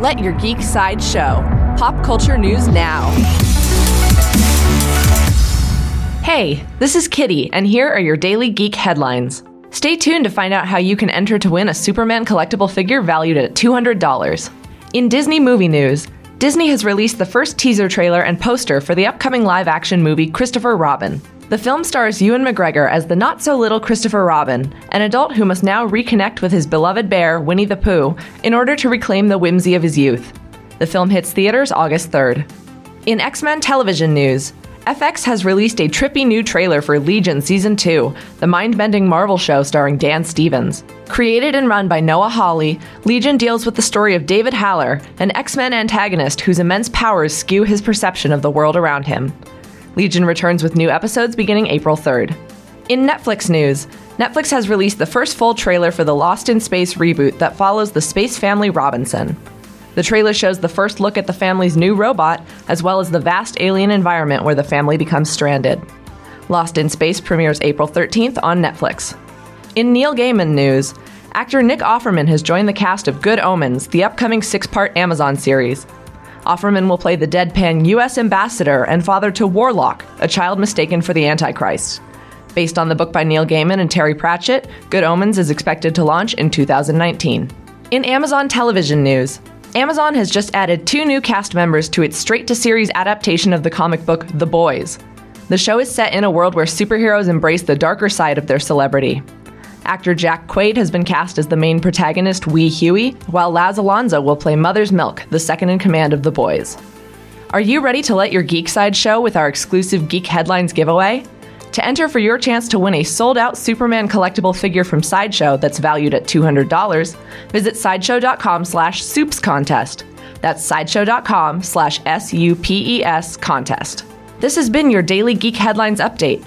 Let your geek side show. Pop culture news now. Hey, this is Kitty, and here are your daily geek headlines. Stay tuned to find out how you can enter to win a Superman collectible figure valued at $200. In Disney movie news, Disney has released the first teaser trailer and poster for the upcoming live action movie Christopher Robin. The film stars Ewan McGregor as the not so little Christopher Robin, an adult who must now reconnect with his beloved bear, Winnie the Pooh, in order to reclaim the whimsy of his youth. The film hits theaters August 3rd. In X Men television news, FX has released a trippy new trailer for Legion Season 2, the mind bending Marvel show starring Dan Stevens. Created and run by Noah Hawley, Legion deals with the story of David Haller, an X Men antagonist whose immense powers skew his perception of the world around him. Legion returns with new episodes beginning April 3rd. In Netflix news, Netflix has released the first full trailer for the Lost in Space reboot that follows the space family Robinson. The trailer shows the first look at the family's new robot, as well as the vast alien environment where the family becomes stranded. Lost in Space premieres April 13th on Netflix. In Neil Gaiman news, actor Nick Offerman has joined the cast of Good Omens, the upcoming six part Amazon series. Offerman will play the deadpan U.S. ambassador and father to Warlock, a child mistaken for the Antichrist. Based on the book by Neil Gaiman and Terry Pratchett, Good Omens is expected to launch in 2019. In Amazon television news, Amazon has just added two new cast members to its straight to series adaptation of the comic book The Boys. The show is set in a world where superheroes embrace the darker side of their celebrity. Actor Jack Quaid has been cast as the main protagonist, Wee Hughie, while Laz Alonso will play Mother's Milk, the second in command of the boys. Are you ready to let your geek side show with our exclusive Geek Headlines giveaway? To enter for your chance to win a sold out Superman collectible figure from Sideshow that's valued at $200, visit sideshow.com slash supes contest. That's sideshow.com slash S U P E S contest. This has been your daily Geek Headlines update.